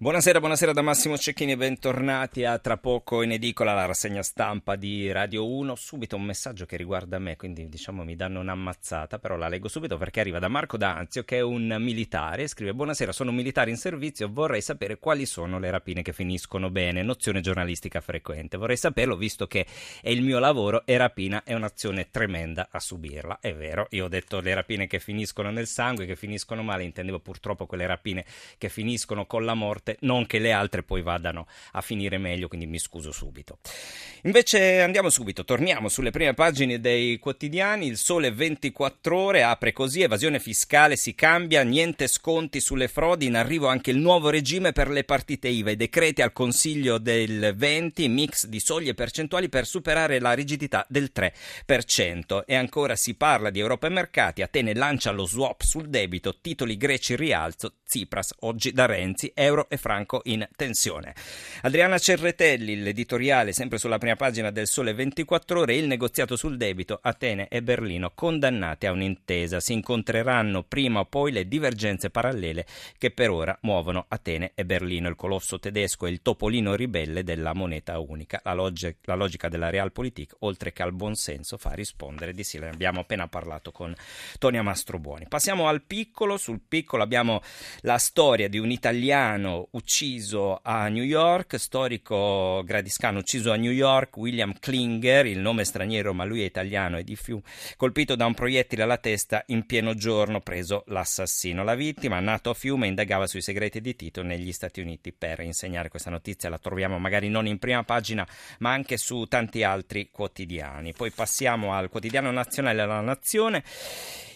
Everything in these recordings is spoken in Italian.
Buonasera, buonasera da Massimo Cecchini e bentornati a Tra poco in edicola la rassegna stampa di Radio 1. Subito un messaggio che riguarda me, quindi diciamo mi danno un'ammazzata, però la leggo subito perché arriva da Marco D'Anzio che è un militare scrive Buonasera, sono un militare in servizio, vorrei sapere quali sono le rapine che finiscono bene, nozione giornalistica frequente. Vorrei saperlo visto che è il mio lavoro e rapina è un'azione tremenda a subirla. È vero, io ho detto le rapine che finiscono nel sangue, che finiscono male, intendevo purtroppo quelle rapine che finiscono con la morte morte, non che le altre poi vadano a finire meglio, quindi mi scuso subito. Invece andiamo subito, torniamo sulle prime pagine dei quotidiani, il sole 24 ore apre così, evasione fiscale si cambia, niente sconti sulle frodi, in arrivo anche il nuovo regime per le partite IVA, i decreti al Consiglio del 20, mix di soglie percentuali per superare la rigidità del 3%. E ancora si parla di Europa e mercati, Atene lancia lo swap sul debito, titoli greci rialzo, Tsipras oggi da Renzi, euro e franco in tensione. Adriana Cerretelli, l'editoriale sempre sulla prima pagina del Sole 24 ore, il negoziato sul debito, Atene e Berlino condannate a un'intesa. Si incontreranno prima o poi le divergenze parallele che per ora muovono Atene e Berlino, il colosso tedesco e il topolino ribelle della moneta unica. La, log- la logica della realpolitik, oltre che al buonsenso, fa rispondere di sì. Ne abbiamo appena parlato con Tonia Mastrobuoni. Passiamo al piccolo. Sul piccolo abbiamo la storia di un italiano ucciso a New York, storico gradiscano ucciso a New York, William Klinger, il nome straniero ma lui è italiano e di più, colpito da un proiettile alla testa in pieno giorno, preso l'assassino. La vittima, nato a Fiume, indagava sui segreti di Tito negli Stati Uniti per insegnare questa notizia, la troviamo magari non in prima pagina ma anche su tanti altri quotidiani. Poi passiamo al quotidiano nazionale La Nazione.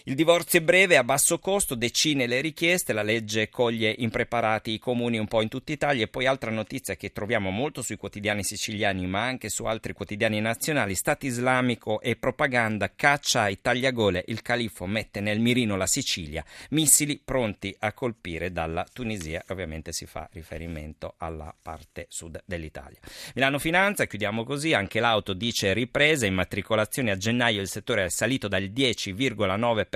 Il divorzio è breve, a basso costo, decine le richieste, la legge coglie impreparati i comuni un po' in tutta Italia. E poi altra notizia che troviamo molto sui quotidiani siciliani ma anche su altri quotidiani nazionali, Stato islamico e propaganda, caccia ai tagliagole, il califfo mette nel mirino la Sicilia, missili pronti a colpire dalla Tunisia, ovviamente si fa riferimento alla parte sud dell'Italia. Milano Finanza, chiudiamo così, anche l'auto dice ripresa, immatricolazioni a gennaio. Il settore è salito dal 10,9%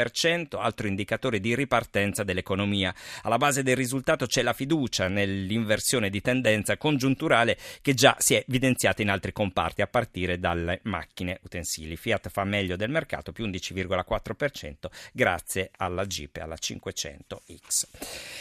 altro indicatore di ripartenza dell'economia. Alla base del risultato c'è la fiducia nell'inversione di tendenza congiunturale che già si è evidenziata in altri comparti, a partire dalle macchine utensili. Fiat fa meglio del mercato, più 11,4% grazie alla Jeep e alla 500X.